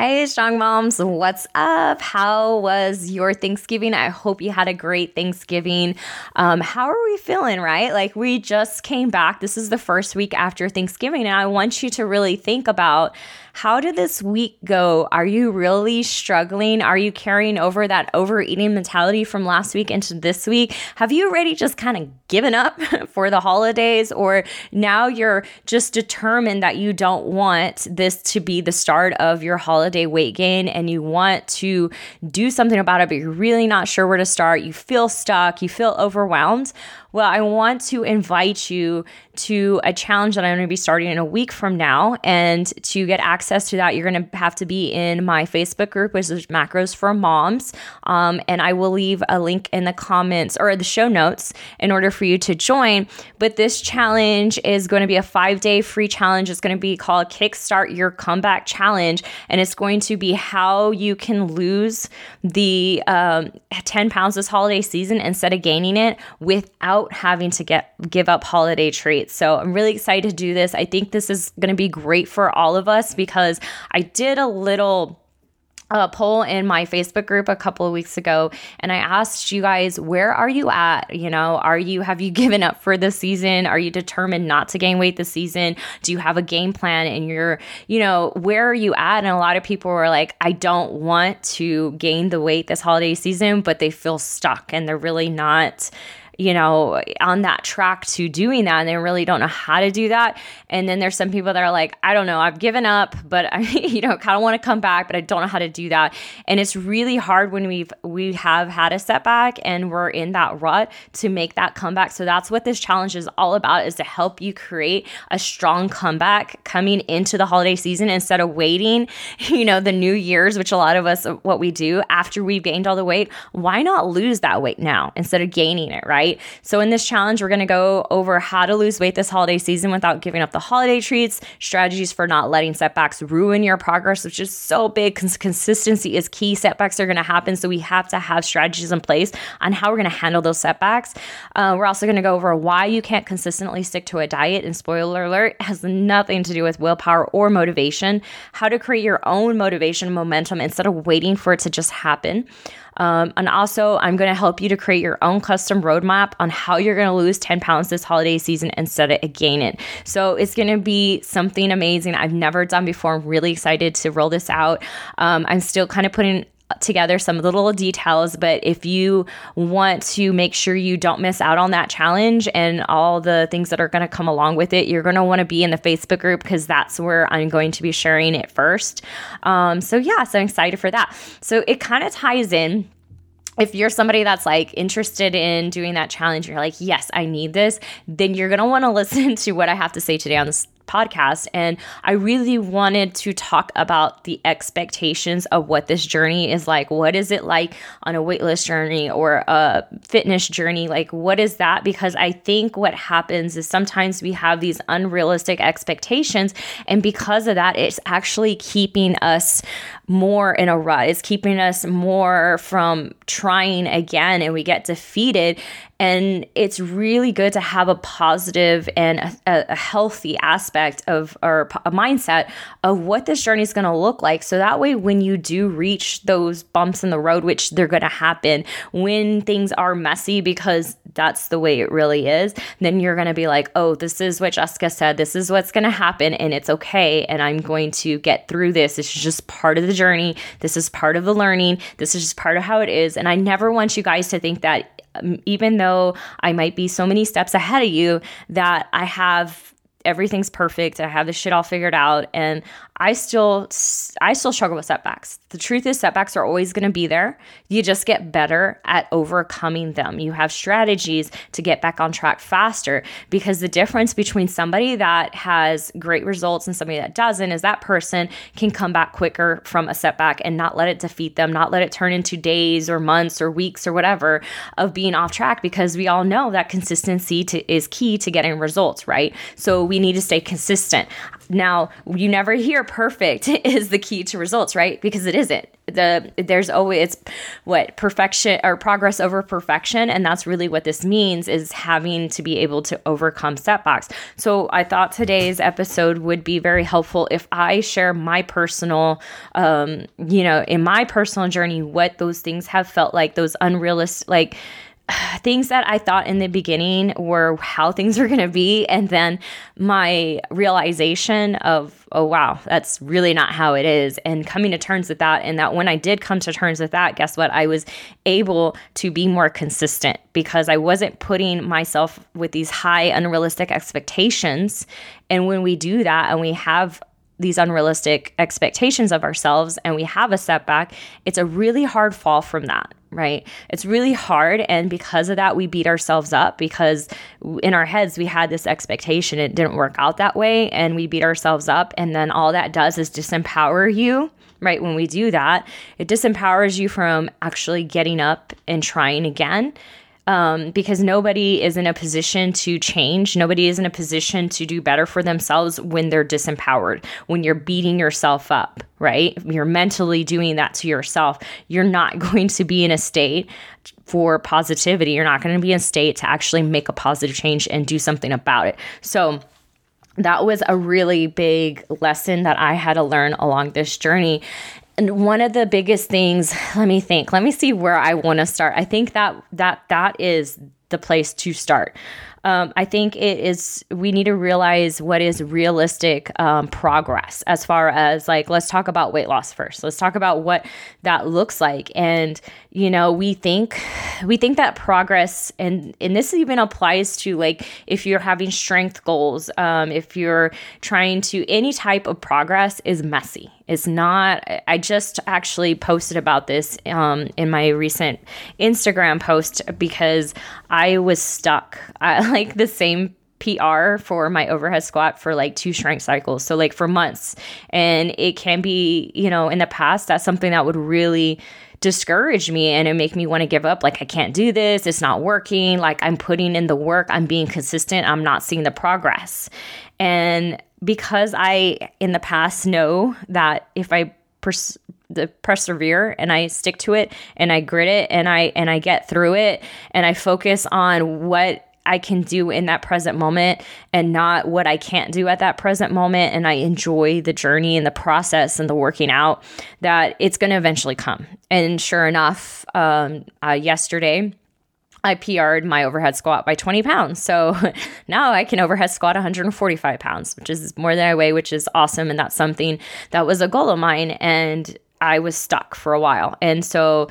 Hey, strong moms, what's up? How was your Thanksgiving? I hope you had a great Thanksgiving. Um, how are we feeling, right? Like, we just came back. This is the first week after Thanksgiving, and I want you to really think about how did this week go? Are you really struggling? Are you carrying over that overeating mentality from last week into this week? Have you already just kind of given up for the holidays? Or now you're just determined that you don't want this to be the start of your holiday weight gain and you want to do something about it, but you're really not sure where to start? You feel stuck, you feel overwhelmed. Well, I want to invite you to a challenge that I'm going to be starting in a week from now. And to get access to that, you're going to have to be in my Facebook group, which is Macros for Moms. Um, and I will leave a link in the comments or the show notes in order for you to join. But this challenge is going to be a five day free challenge. It's going to be called Kickstart Your Comeback Challenge. And it's going to be how you can lose the um, 10 pounds this holiday season instead of gaining it without without having to get give up holiday treats. So I'm really excited to do this. I think this is going to be great for all of us because I did a little a poll in my Facebook group a couple of weeks ago and I asked you guys where are you at you know are you have you given up for the season are you determined not to gain weight this season do you have a game plan and you're you know where are you at and a lot of people were like I don't want to gain the weight this holiday season but they feel stuck and they're really not you know, on that track to doing that and they really don't know how to do that. And then there's some people that are like, I don't know, I've given up, but I, you know, kind of want to come back, but I don't know how to do that. And it's really hard when we've we have had a setback and we're in that rut to make that comeback. So that's what this challenge is all about is to help you create a strong comeback coming into the holiday season instead of waiting, you know, the new year's, which a lot of us what we do after we've gained all the weight. Why not lose that weight now instead of gaining it, right? Right? So, in this challenge, we're gonna go over how to lose weight this holiday season without giving up the holiday treats, strategies for not letting setbacks ruin your progress, which is so big consistency is key. Setbacks are gonna happen. So, we have to have strategies in place on how we're gonna handle those setbacks. Uh, we're also gonna go over why you can't consistently stick to a diet. And spoiler alert, has nothing to do with willpower or motivation, how to create your own motivation momentum instead of waiting for it to just happen. Um, and also, I'm going to help you to create your own custom roadmap on how you're going to lose 10 pounds this holiday season instead of gain it. So it's going to be something amazing I've never done before. I'm really excited to roll this out. Um, I'm still kind of putting together some of the little details. But if you want to make sure you don't miss out on that challenge and all the things that are going to come along with it, you're going to want to be in the Facebook group because that's where I'm going to be sharing it first. Um, so, yeah, so I'm excited for that. So, it kind of ties in if you're somebody that's like interested in doing that challenge, you're like, yes, I need this, then you're gonna wanna listen to what I have to say today on this podcast. And I really wanted to talk about the expectations of what this journey is like. What is it like on a weight loss journey or a fitness journey? Like, what is that? Because I think what happens is sometimes we have these unrealistic expectations. And because of that, it's actually keeping us more in a rut. It's keeping us more from trying again and we get defeated. And it's really good to have a positive and a, a healthy aspect of a mindset of what this journey is going to look like. So that way, when you do reach those bumps in the road, which they're going to happen, when things are messy, because that's the way it really is, then you're going to be like, oh, this is what Jessica said. This is what's going to happen. And it's okay. And I'm going to get through this. It's just part of the journey. This is part of the learning. This is just part of how it is. And I never want you guys to think that Um, even though I might be so many steps ahead of you, that I have everything's perfect. I have this shit all figured out. And I still I still struggle with setbacks. The truth is setbacks are always going to be there. You just get better at overcoming them. You have strategies to get back on track faster because the difference between somebody that has great results and somebody that doesn't is that person can come back quicker from a setback and not let it defeat them, not let it turn into days or months or weeks or whatever of being off track because we all know that consistency to, is key to getting results, right? So we need to stay consistent. Now, you never hear perfect is the key to results, right? Because it isn't. The there's always it's what perfection or progress over perfection and that's really what this means is having to be able to overcome setbacks. So I thought today's episode would be very helpful if I share my personal um you know, in my personal journey what those things have felt like those unrealistic like things that I thought in the beginning were how things were going to be. And then my realization of, oh, wow, that's really not how it is. And coming to terms with that. And that when I did come to terms with that, guess what? I was able to be more consistent because I wasn't putting myself with these high, unrealistic expectations. And when we do that and we have these unrealistic expectations of ourselves and we have a setback, it's a really hard fall from that right? It's really hard. And because of that, we beat ourselves up because in our heads, we had this expectation. It didn't work out that way. And we beat ourselves up. And then all that does is disempower you, right? When we do that, it disempowers you from actually getting up and trying again um, because nobody is in a position to change. Nobody is in a position to do better for themselves when they're disempowered, when you're beating yourself up, right? You're mentally doing that to yourself. You're not going to be in a state for positivity. You're not going to be in a state to actually make a positive change and do something about it. So, that was a really big lesson that I had to learn along this journey. And one of the biggest things, let me think, let me see where I want to start. I think that that that is the place to start. Um, I think it is, we need to realize what is realistic um, progress as far as like, let's talk about weight loss first. Let's talk about what that looks like. And, you know, we think, we think that progress, and, and this even applies to like if you're having strength goals, um, if you're trying to, any type of progress is messy. It's not, I just actually posted about this um, in my recent Instagram post because I was stuck. I, like the same PR for my overhead squat for like two strength cycles. So, like for months. And it can be, you know, in the past, that's something that would really discourage me and it make me want to give up like I can't do this it's not working like I'm putting in the work I'm being consistent I'm not seeing the progress. And because I in the past know that if I pers- the persevere and I stick to it and I grit it and I and I get through it and I focus on what I can do in that present moment and not what I can't do at that present moment. And I enjoy the journey and the process and the working out that it's going to eventually come. And sure enough, um, uh, yesterday, I PR'd my overhead squat by 20 pounds. So now I can overhead squat 145 pounds, which is more than I weigh, which is awesome. And that's something that was a goal of mine. And I was stuck for a while. And so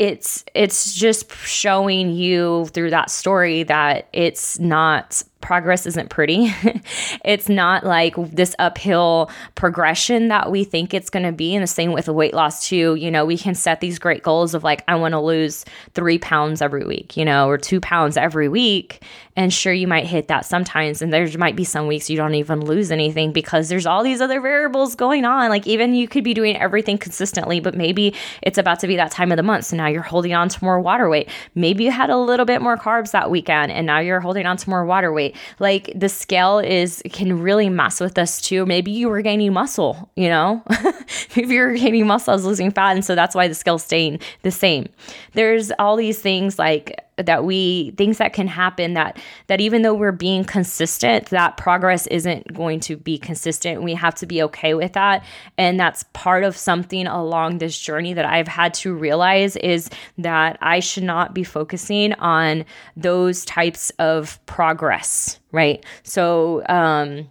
it's it's just showing you through that story that it's not progress isn't pretty. it's not like this uphill progression that we think it's going to be. And the same with weight loss, too. You know, we can set these great goals of like, I want to lose three pounds every week, you know, or two pounds every week. And sure, you might hit that sometimes. And there might be some weeks you don't even lose anything because there's all these other variables going on. Like, even you could be doing everything consistently, but maybe it's about to be that time of the month. So now you're holding on to more water weight. Maybe you had a little bit more carbs that weekend and now you're holding on to more water weight like the scale is can really mess with us too. Maybe you were gaining muscle, you know? Maybe you're gaining muscle, I was losing fat, and so that's why the scale's staying the same. There's all these things like that we things that can happen that that even though we're being consistent that progress isn't going to be consistent. We have to be okay with that. And that's part of something along this journey that I've had to realize is that I should not be focusing on those types of progress right? So um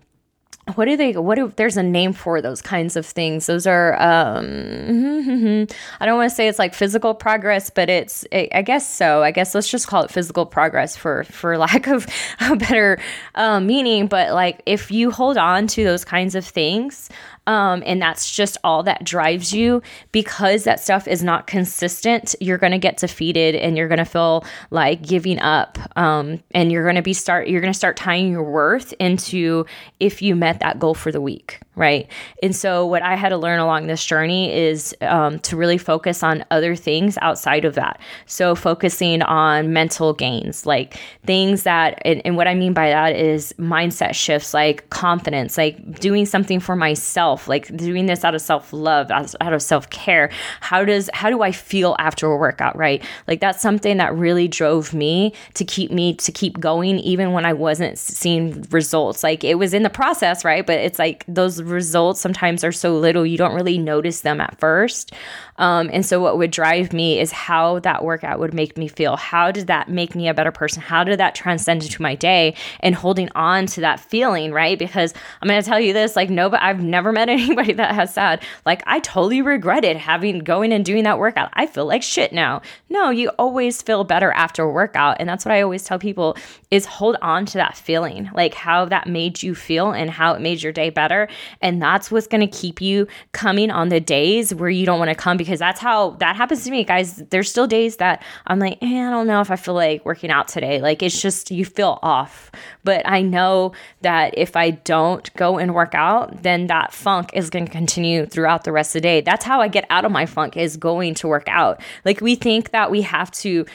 what do they what if there's a name for those kinds of things. Those are um i don't want to say it's like physical progress but it's i guess so. I guess let's just call it physical progress for for lack of a better um, meaning. But like if you hold on to those kinds of things um, and that's just all that drives you. Because that stuff is not consistent you're going to get defeated and you're going to feel like giving up. Um, and you're going to be start you're going to start tying your worth into if you met that goal for the week right? And so what i had to learn along this journey is um, to really focus on other things outside of that. So focusing on mental gains like things that and, and what i mean by that is mindset shifts like confidence like doing something for myself like doing this out of self-love out of self-care. How does how do i feel after a workout right? Like that's something that really drove me to keep me to keep going even when i wasn't seeing results. Like it was in the process right? But it's like those results sometimes are so little you don't really notice them at first. Um, and so what would drive me is how that workout would make me feel. How did that make me a better person? How did that transcend into my day and holding on to that feeling right? Because i'm going to tell you this like no but i've never met anybody that has said like i totally regretted having going and doing that workout. I feel like shit now. No you always feel better after a workout. And that's what i always tell people is hold on to that feeling like how that made you feel and how it made your day better and that's what's going to keep you coming on the days where you don't want to come because that's how that happens to me guys. There's still days that i'm like eh, i don't know if i feel like working out today. Like it's just you feel off. But i know that if i don't go and work out then that funk is going to continue throughout the rest of the day. That's how i get out of my funk is going to work out. Like we think that we have to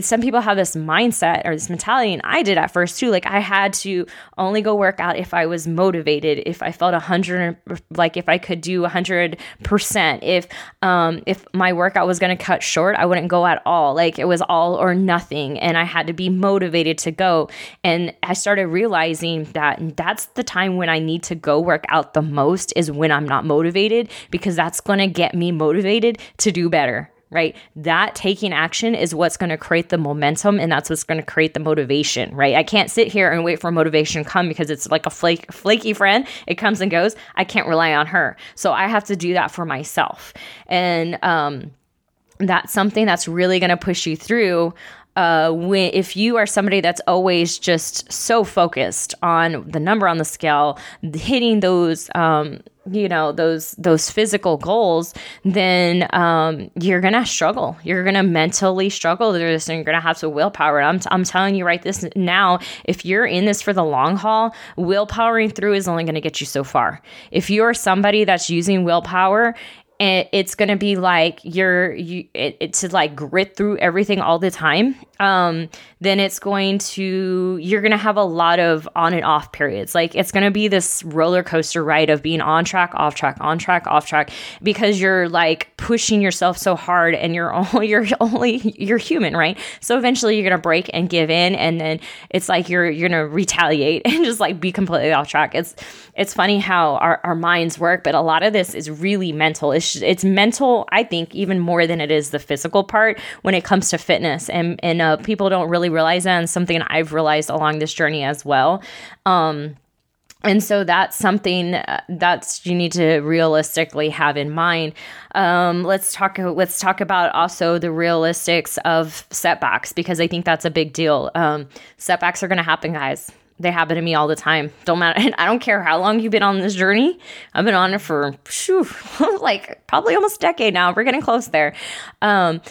some people have this mindset or this mentality and i did at first too. Like i had to only go work out if i was motivated if i felt a hundred like if i could do hundred percent if um if my workout was going to cut short i wouldn't go at all. Like it was all or nothing and i had to be motivated to go. And i started realizing that that's the time when i need to go work out the most is when i'm not motivated because that's going to get me motivated to do better right? That taking action is what's going to create the momentum and that's what's going to create the motivation, right? I can't sit here and wait for motivation to come because it's like a flake, flaky friend. It comes and goes. I can't rely on her. So I have to do that for myself. And um, that's something that's really going to push you through uh, when if you are somebody that's always just so focused on the number on the scale, hitting those um, you know those those physical goals then um, you're gonna struggle. You're gonna mentally struggle. Through this and you're gonna have to willpower. I'm, t- I'm telling you right this now if you're in this for the long haul willpowering through is only gonna get you so far. If you're somebody that's using willpower it's going to be like you're you it, it, to like grit through everything all the time. Um then it's going to you're going to have a lot of on and off periods. Like it's going to be this roller coaster ride of being on track off track on track off track because you're like pushing yourself so hard and you're only you're only you're human right? So eventually you're going to break and give in and then it's like you're you're going to retaliate and just like be completely off track. It's it's funny how our, our minds work but a lot of this is really mental. It's it's mental i think even more than it is the physical part when it comes to fitness. And and uh, people don't really realize that and something i've realized along this journey as well um, and so that's something uh, that's you need to realistically have in mind um, let's talk let's talk about also the realistics of setbacks because i think that's a big deal um, setbacks are going to happen guys they happen to me all the time. Don't matter. I don't care how long you've been on this journey. I've been on it for whew, like probably almost a decade now. We're getting close there. Um,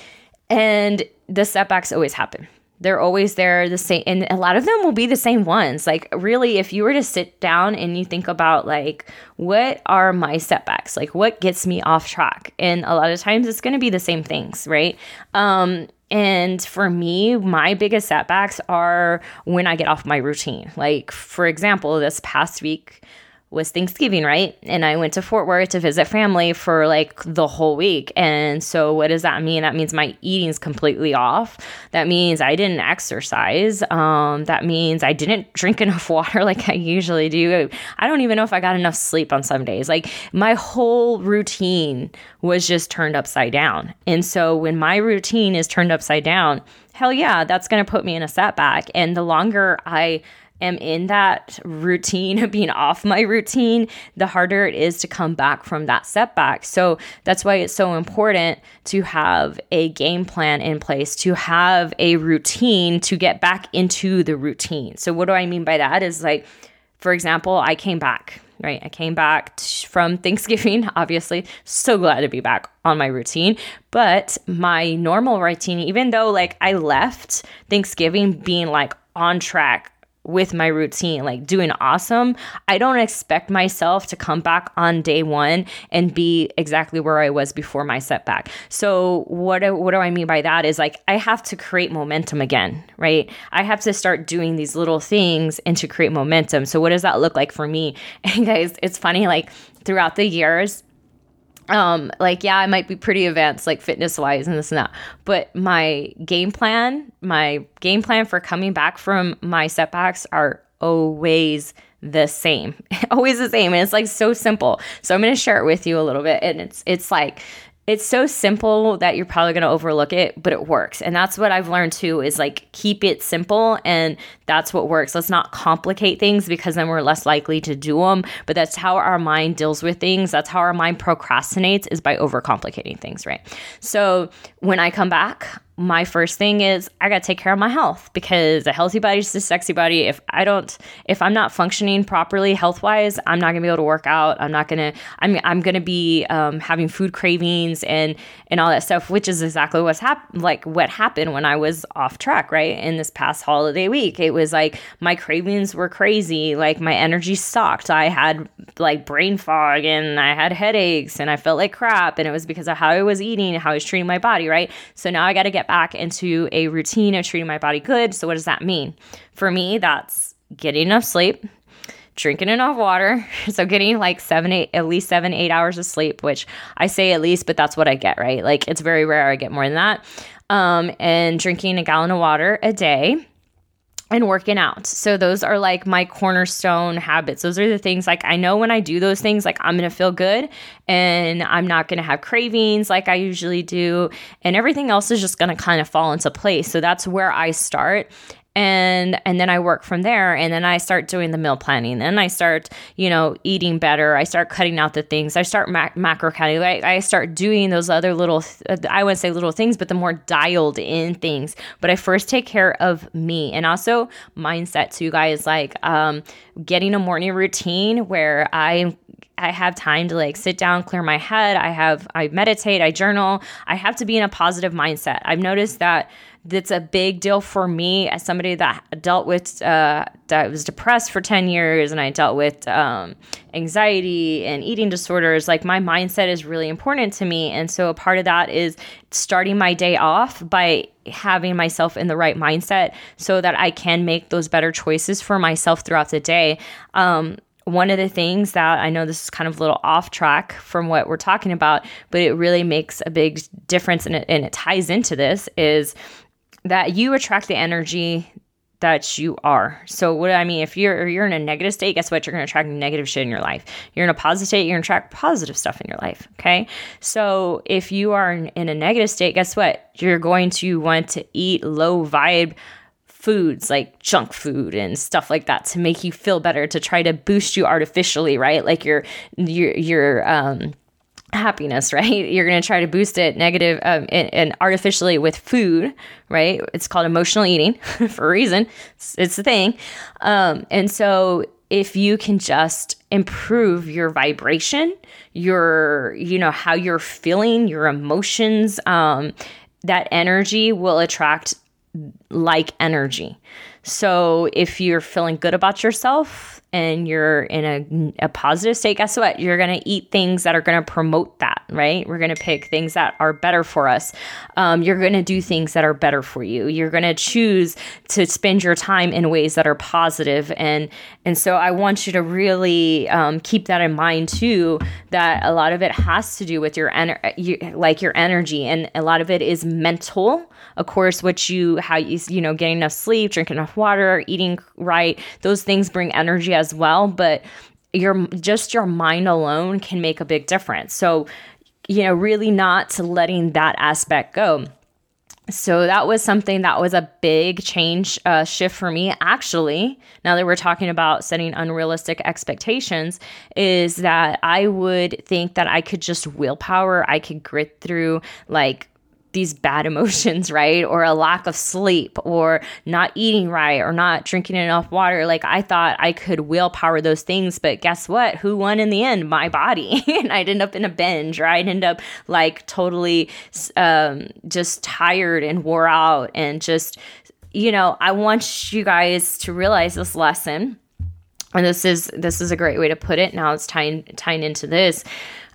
and the setbacks always happen. They're always there, the same, and a lot of them will be the same ones. Like, really, if you were to sit down and you think about, like, what are my setbacks? Like, what gets me off track? And a lot of times it's going to be the same things, right? Um, and for me, my biggest setbacks are when I get off my routine. Like, for example, this past week, was Thanksgiving, right? And I went to Fort Worth to visit family for like the whole week. And so, what does that mean? That means my eating's completely off. That means I didn't exercise. Um, that means I didn't drink enough water like I usually do. I don't even know if I got enough sleep on some days. Like, my whole routine was just turned upside down. And so, when my routine is turned upside down, hell yeah, that's going to put me in a setback. And the longer I am in that routine of being off my routine, the harder it is to come back from that setback. So that's why it's so important to have a game plan in place, to have a routine to get back into the routine. So, what do I mean by that? Is like, for example, I came back right? I came back from Thanksgiving, obviously. So glad to be back on my routine. But my normal routine, even though like I left Thanksgiving being like on track, with my routine, like doing awesome, I don't expect myself to come back on day one and be exactly where I was before my setback. So what do, what do I mean by that is like I have to create momentum again, right? I have to start doing these little things and to create momentum. So what does that look like for me? And guys, it's funny like throughout the years, um like yeah i might be pretty advanced like fitness wise and this and that but my game plan my game plan for coming back from my setbacks are always the same always the same and it's like so simple. So i'm going to share it with you a little bit and it's it's like it's so simple that you're probably going to overlook it, but it works. And that's what I've learned too is like keep it simple and that's what works. Let's not complicate things because then we're less likely to do them. But that's how our mind deals with things. That's how our mind procrastinates is by overcomplicating things, right? So when I come back, my first thing is I got to take care of my health because a healthy body is a sexy body. If I don't, if I'm not functioning properly health wise, I'm not gonna be able to work out. I'm not gonna, I'm, I'm gonna be um, having food cravings and and all that stuff, which is exactly what's happened. Like what happened when I was off track, right? In this past holiday week, it was like my cravings were crazy. Like my energy sucked. I had like brain fog and I had headaches and I felt like crap. And it was because of how I was eating and how I was treating my body, right? So now I got to get back into a routine of treating my body good. So, what does that mean? For me, that's getting enough sleep, drinking enough water. So, getting like seven, eight, at least seven, eight hours of sleep, which I say at least, but that's what I get, right? Like, it's very rare I get more than that. Um, and drinking a gallon of water a day and working out. So those are like my cornerstone habits. Those are the things like I know when I do those things like I'm going to feel good and I'm not going to have cravings like I usually do and everything else is just going to kind of fall into place. So that's where I start and and then I work from there and then I start doing the meal planning and I start you know eating better I start cutting out the things I start mac- macro counting I, I start doing those other little I wouldn't say little things but the more dialed in things but I first take care of me and also mindset too guys like um, getting a morning routine where I I have time to like sit down, clear my head. I have I meditate, I journal. I have to be in a positive mindset. I've noticed that that's a big deal for me as somebody that dealt with uh, that was depressed for 10 years and i dealt with um, anxiety and eating disorders like my mindset is really important to me. And so a part of that is starting my day off by having myself in the right mindset so that i can make those better choices for myself throughout the day. Um, one of the things that I know this is kind of a little off track from what we're talking about, but it really makes a big difference and it, and it ties into this is that you attract the energy that you are. So what I mean, if you're you're in a negative state, guess what? You're going to attract negative shit in your life. You're in a positive state, you're going to attract positive stuff in your life. Okay. So if you are in a negative state, guess what? You're going to want to eat low vibe foods like junk food and stuff like that to make you feel better to try to boost you artificially, right? Like your your your um happiness, right? You're going to try to boost it negative um, and, and, artificially with food, right? It's called emotional eating for a reason. It's, it's the thing. Um, and so if you can just improve your vibration, your, you know, how you're feeling, your emotions, um, that energy will attract like energy. So if you're feeling good about yourself, and you're in a, a positive state, guess what? You're going to eat things that are going to promote that, right? We're going to pick things that are better for us. Um, you're going to do things that are better for you. You're going to choose to spend your time in ways that are positive. And, and so I want you to really um, keep that in mind too, that a lot of it has to do with your, ener- like your energy and a lot of it is mental of course what you how you you know getting enough sleep drinking enough water eating right those things bring energy as well but your just your mind alone can make a big difference. So you know really not letting that aspect go. So that was something that was a big change uh, shift for me. Actually now that we're talking about setting unrealistic expectations is that i would think that i could just willpower i could grit through like these bad emotions, right? Or a lack of sleep or not eating right or not drinking enough water. Like I thought I could willpower those things, but guess what? Who won in the end? My body. and I'd end up in a binge or I'd end up like totally um, just tired and wore out and just, you know, I want you guys to realize this lesson. And this is this is a great way to put it. Now it's tying tying into this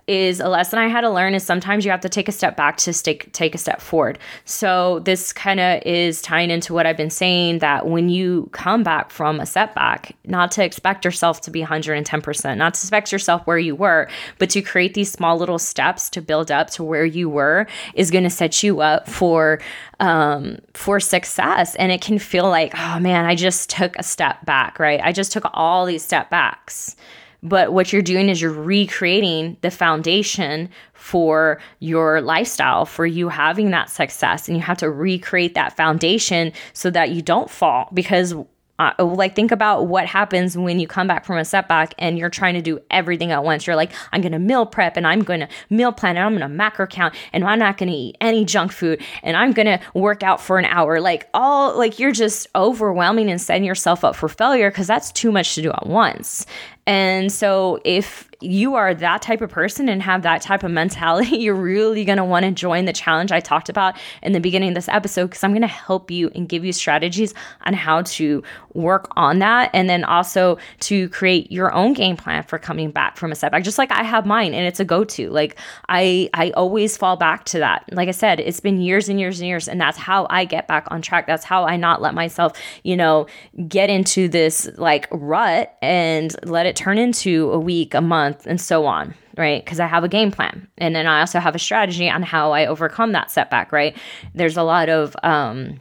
is a lesson I had to learn is sometimes you have to take a step back to take take a step forward. So this kind of is tying into what I've been saying that when you come back from a setback, not to expect yourself to be 110%, not to expect yourself where you were, but to create these small little steps to build up to where you were is going to set you up for um, for success. And it can feel like, oh man, I just took a step back, right? I just took all these step backs. But what you're doing is you're recreating the foundation for your lifestyle, for you having that success. And you have to recreate that foundation so that you don't fall because uh, like think about what happens when you come back from a setback and you're trying to do everything at once. You're like i'm gonna meal prep and i'm gonna meal plan and i'm gonna macro count and i'm not gonna eat any junk food and i'm gonna work out for an hour. Like all like you're just overwhelming and setting yourself up for failure because that's too much to do at once. And so if you are that type of person and have that type of mentality, you're really going to want to join the challenge I talked about in the beginning of this episode because I'm going to help you and give you strategies on how to work on that and then also to create your own game plan for coming back from a setback just like I have mine and it's a go-to. Like I I always fall back to that. Like I said, it's been years and years and years and that's how I get back on track. That's how I not let myself, you know, get into this like rut and let it turn into a week, a month month, and so on, right? Because I have a game plan. And then I also have a strategy on how I overcome that setback, right? There's a lot of, um,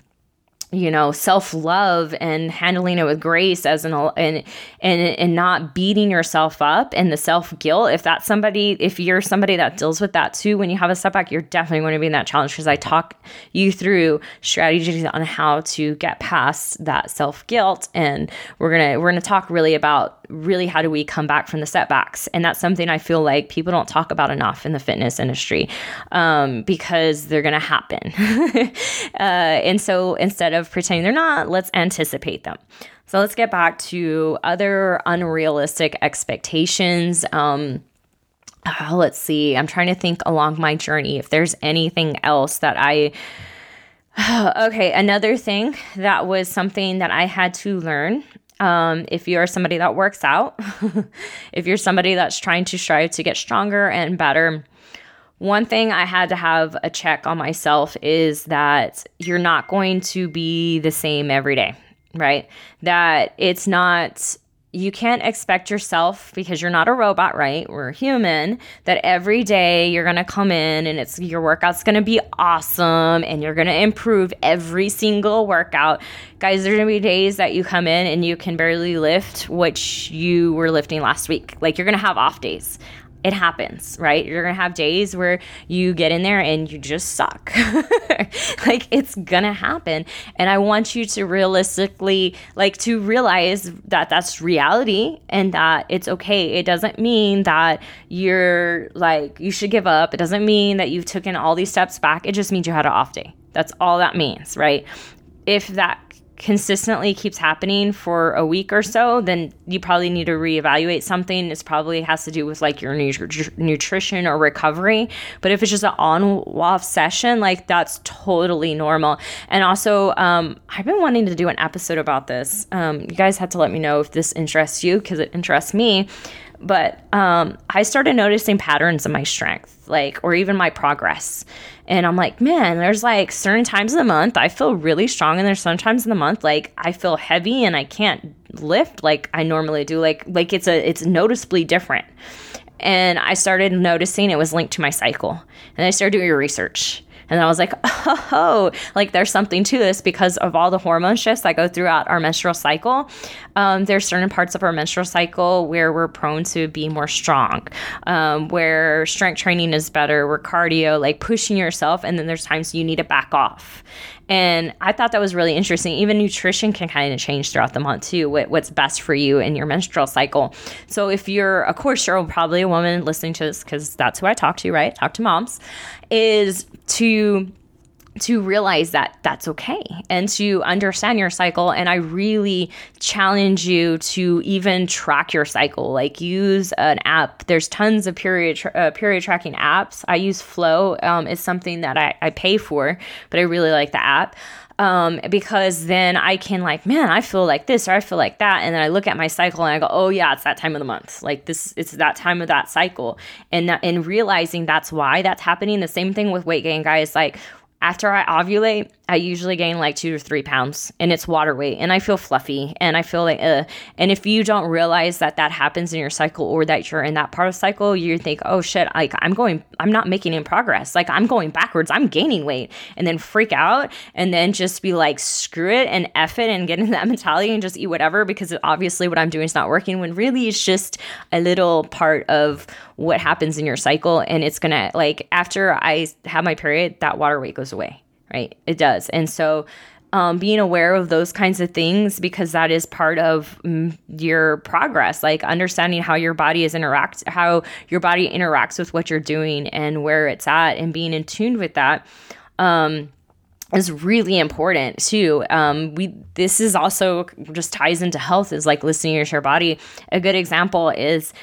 you know self-love and handling it with grace as an and and and not beating yourself up and the self-guilt. If that's somebody if you're somebody that deals with that too when you have a setback you're definitely going to be in that challenge because i talk you through strategies on how to get past that self-guilt and we're gonna we're gonna talk really about really how do we come back from the setbacks and that's something i feel like people don't talk about enough in the fitness industry um, because they're gonna happen. Uh, and so instead of of pretending they're not, let's anticipate them. So let's get back to other unrealistic expectations. Um, uh, let's see. I'm trying to think along my journey if there's anything else that I. okay, another thing that was something that I had to learn. Um, if you're somebody that works out, if you're somebody that's trying to strive to get stronger and better, one thing I had to have a check on myself is that you're not going to be the same every day, right? That it's not you can't expect yourself because you're not a robot, right? We're human that every day you're going to come in and it's your workout's going to be awesome and you're going to improve every single workout. Guys, there's going to be days that you come in and you can barely lift what you were lifting last week. Like you're going to have off days it happens, right? You're gonna have days where you get in there and you just suck. like it's gonna happen. And I want you to realistically, like, to realize that that's reality and that it's okay. It doesn't mean that you're like, you should give up. It doesn't mean that you've taken all these steps back. It just means you had an off day. That's all that means, right? If that consistently keeps happening for a week or so, then you probably need to reevaluate something. It probably has to do with like your nutrition or recovery. But if it's just an on off session, like that's totally normal. And also, um, I've been wanting to do an episode about this. Um, you guys have to let me know if this interests you because it interests me but um, I started noticing patterns in my strength, like, or even my progress. And I'm like, man, there's like certain times in the month I feel really strong, and there's sometimes in the month like I feel heavy and I can't lift like I normally do. Like, like it's a it's noticeably different. And I started noticing it was linked to my cycle, and I started doing research. And I was like, oh, like there's something to this because of all the hormone shifts that go throughout our menstrual cycle. Um, there's certain parts of our menstrual cycle where we're prone to be more strong, um, where strength training is better, where cardio, like pushing yourself, and then there's times you need to back off. And I thought that was really interesting. Even nutrition can kind of change throughout the month too, what, what's best for you in your menstrual cycle. So if you're, of course, you're probably a woman listening to this because that's who I talk to, right? Talk to moms, is to to realize that that's okay and to understand your cycle. And i really challenge you to even track your cycle. Like use an app. There's tons of period tra- uh, period tracking apps. I use Flo um, it's something that I, I pay for but i really like the app. Um, because then I can like, man, I feel like this or I feel like that, and then I look at my cycle and I go, oh yeah, it's that time of the month. Like this, it's that time of that cycle, and and realizing that's why that's happening. The same thing with weight gain, guys. Like after I ovulate, I usually gain like two to three pounds and it's water weight and I feel fluffy and I feel like, uh, and if you don't realize that that happens in your cycle or that you're in that part of cycle, you think, oh shit, like I'm going, I'm not making any progress. Like I'm going backwards. I'm gaining weight and then freak out and then just be like, screw it and F it and get into that mentality and just eat whatever because obviously what I'm doing is not working when really it's just a little part of what happens in your cycle and it's gonna like after I have my period, that water weight goes away right? It does. And so um, being aware of those kinds of things because that is part of mm, your progress like understanding how your body is interact how your body interacts with what you're doing and where it's at and being in tune with that um, is really important too. Um, we this is also just ties into health is like listening to your body. A good example is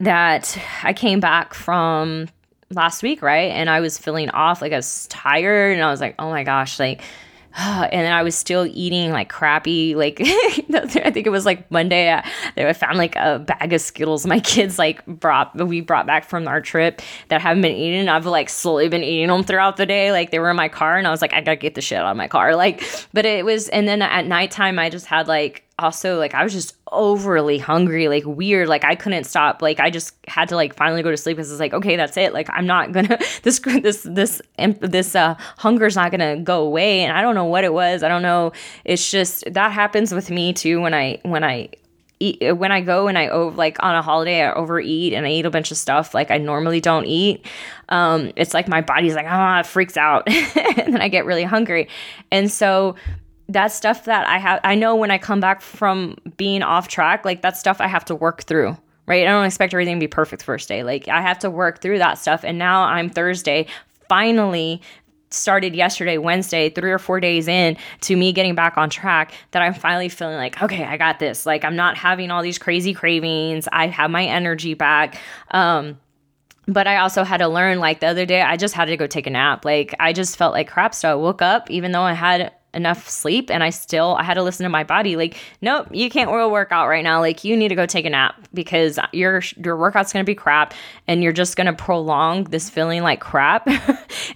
that I came back from last week, right? And I was feeling off, like I was tired, and I was like, oh my gosh, like, and then I was still eating like crappy, like I think it was like Monday. Uh, I, I found like a bag of Skittles my kids like brought we brought back from our trip that haven't been eaten. I've like slowly been eating them throughout the day. Like they were in my car, and I was like, I gotta get the shit out of my car. Like, but it was, and then at nighttime, I just had like also like I was just overly hungry, like weird. Like I couldn't stop. Like I just had to like finally go to sleep because it's like, okay, that's it. Like I'm not gonna this this this this uh hunger's not gonna go away. And I don't know what it was. I don't know. It's just that happens with me too when I when I eat when I go and I over like on a holiday I overeat and I eat a bunch of stuff like I normally don't eat. Um, it's like my body's like ah, oh, it freaks out, and then I get really hungry, and so that's stuff that I have I know when I come back from being off track, like that's stuff I have to work through. Right? I don't expect everything to be perfect first day. Like I have to work through that stuff. And now I'm Thursday, finally started yesterday, Wednesday, three or four days in to me getting back on track, that I'm finally feeling like, okay, I got this. Like I'm not having all these crazy cravings. I have my energy back. Um, but I also had to learn like the other day, I just had to go take a nap. Like I just felt like crap. So I woke up, even though I had enough sleep and I still I had to listen to my body like nope you can't oil workout right now. Like you need to go take a nap because your your workout's going to be crap and you're just going to prolong this feeling like crap.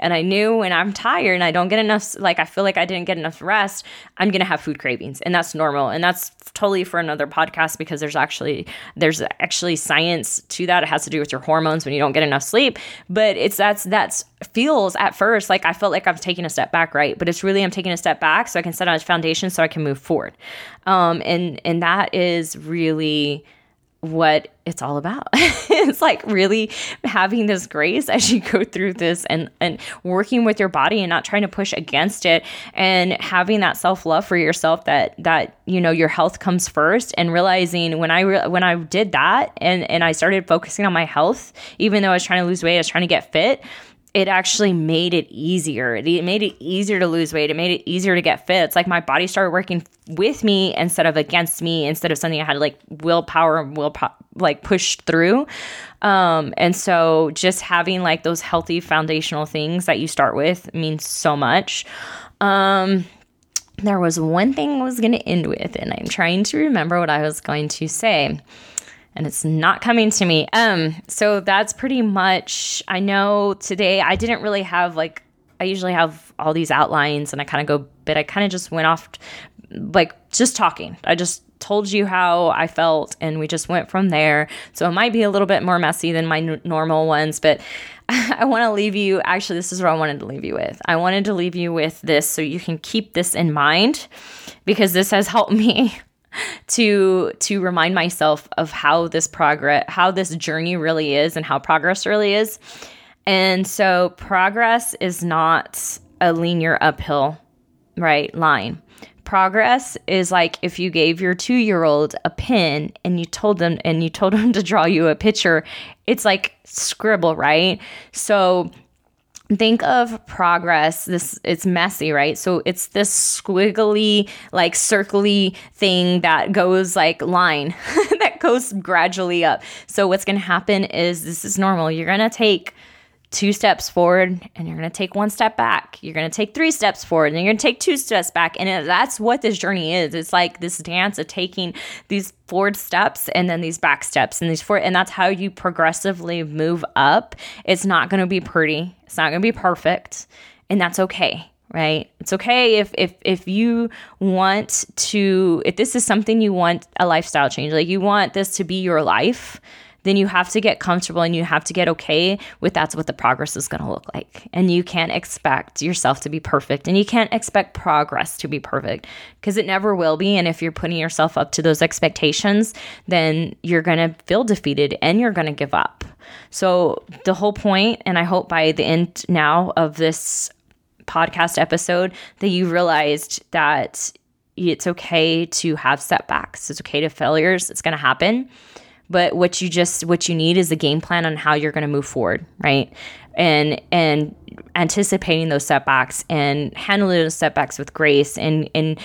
And I knew when I'm tired and I don't get enough like I feel like I didn't get enough rest I'm going to have food cravings and that's normal and that's totally for another podcast because there's actually there's actually science to that. It has to do with your hormones when you don't get enough sleep but it's that's that's feels at first like I felt like I'm taking a step back right? But it's really I'm taking a step back so I can set a foundation so I can move forward. Um, and and that is really what it's all about. it's like really having this grace as you go through this and and working with your body and not trying to push against it and having that self-love for yourself that that you know your health comes first and realizing when I re- when I did that and and I started focusing on my health even though I was trying to lose weight, I was trying to get fit, it actually made it easier. It made it easier to lose weight. It made it easier to get fit. It's like my body started working with me instead of against me, instead of something I had to like willpower and will like push through. Um, and so just having like those healthy foundational things that you start with means so much. Um, there was one thing I was going to end with, and I'm trying to remember what I was going to say and it's not coming to me. Um, so that's pretty much. I know today I didn't really have like I usually have all these outlines, and I kind of go, but I kind of just went off, like just talking. I just told you how I felt, and we just went from there. So it might be a little bit more messy than my n- normal ones, but I want to leave you. Actually, this is what I wanted to leave you with. I wanted to leave you with this so you can keep this in mind because this has helped me to to remind myself of how this progress how this journey really is and how progress really is. And so progress is not a linear uphill right line. Progress is like if you gave your 2-year-old a pen and you told them and you told them to draw you a picture it's like scribble right? So think of progress this it's messy right? So it's this squiggly like circly thing that goes like line that goes gradually up. So what's going to happen is this is normal. You're going to take two steps forward and you're going to take one step back. You're going to take three steps forward and you're going to take two steps back. And that's what this journey is. It's like this dance of taking these forward steps and then these back steps and these forward. And that's how you progressively move up. It's not going to be pretty, it's not going to be perfect. And that's okay right it's okay if if if you want to if this is something you want a lifestyle change like you want this to be your life then you have to get comfortable and you have to get okay with that's what the progress is going to look like. And you can't expect yourself to be perfect and you can't expect progress to be perfect because it never will be. And if you're putting yourself up to those expectations, then you're going to feel defeated and you're going to give up. So, the whole point, and I hope by the end now of this podcast episode, that you realized that it's okay to have setbacks, it's okay to failures, it's going to happen but what you just what you need is a game plan on how you're going to move forward right? And and anticipating those setbacks and handling those setbacks with grace and and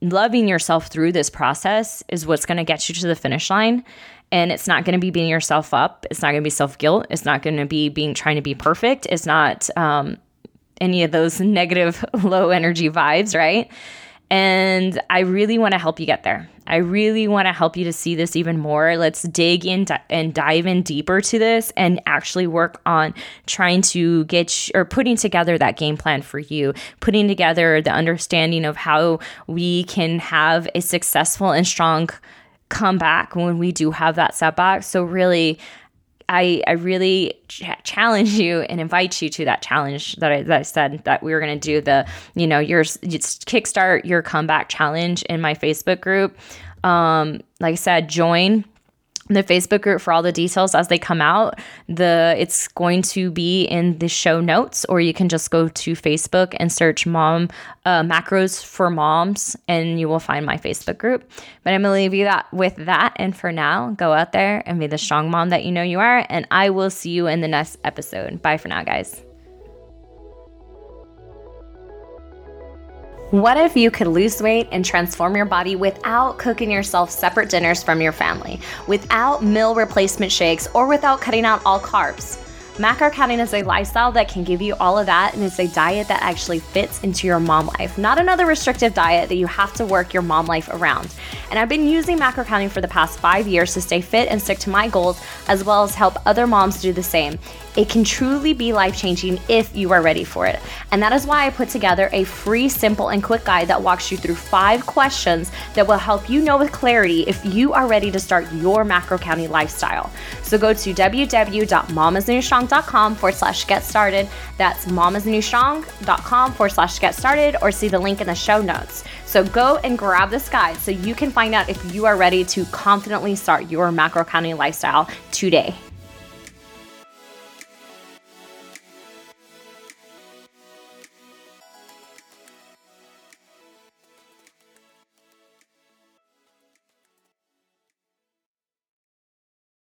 loving yourself through this process is what's going to get you to the finish line. And it's not going to be beating yourself up. It's not going to be self-guilt. It's not going to be being trying to be perfect. It's not um, any of those negative low energy vibes right and I really want to help you get there. I really want to help you to see this even more. Let's dig in and dive in deeper to this and actually work on trying to get sh- or putting together that game plan for you, putting together the understanding of how we can have a successful and strong comeback when we do have that setback. So, really, I, I really ch- challenge you and invite you to that challenge that I, that I said that we were going to do the, you know, your kickstart your comeback challenge in my Facebook group. Um, like I said, join the Facebook group for all the details as they come out. The it's going to be in the show notes, or you can just go to Facebook and search "mom uh, macros for moms," and you will find my Facebook group. But I'm gonna leave you that with that, and for now, go out there and be the strong mom that you know you are. And I will see you in the next episode. Bye for now, guys. What if you could lose weight and transform your body without cooking yourself separate dinners from your family, without meal replacement shakes, or without cutting out all carbs? Macro counting is a lifestyle that can give you all of that, and it's a diet that actually fits into your mom life, not another restrictive diet that you have to work your mom life around. And I've been using macro counting for the past five years to stay fit and stick to my goals, as well as help other moms do the same. It can truly be life changing if you are ready for it. And that is why I put together a free, simple, and quick guide that walks you through five questions that will help you know with clarity if you are ready to start your macro counting lifestyle. So go to www.mamasnewstrong.com forward slash get started. That's mamasnewstrong.com forward slash get started, or see the link in the show notes. So go and grab this guide so you can find out if you are ready to confidently start your macro counting lifestyle today.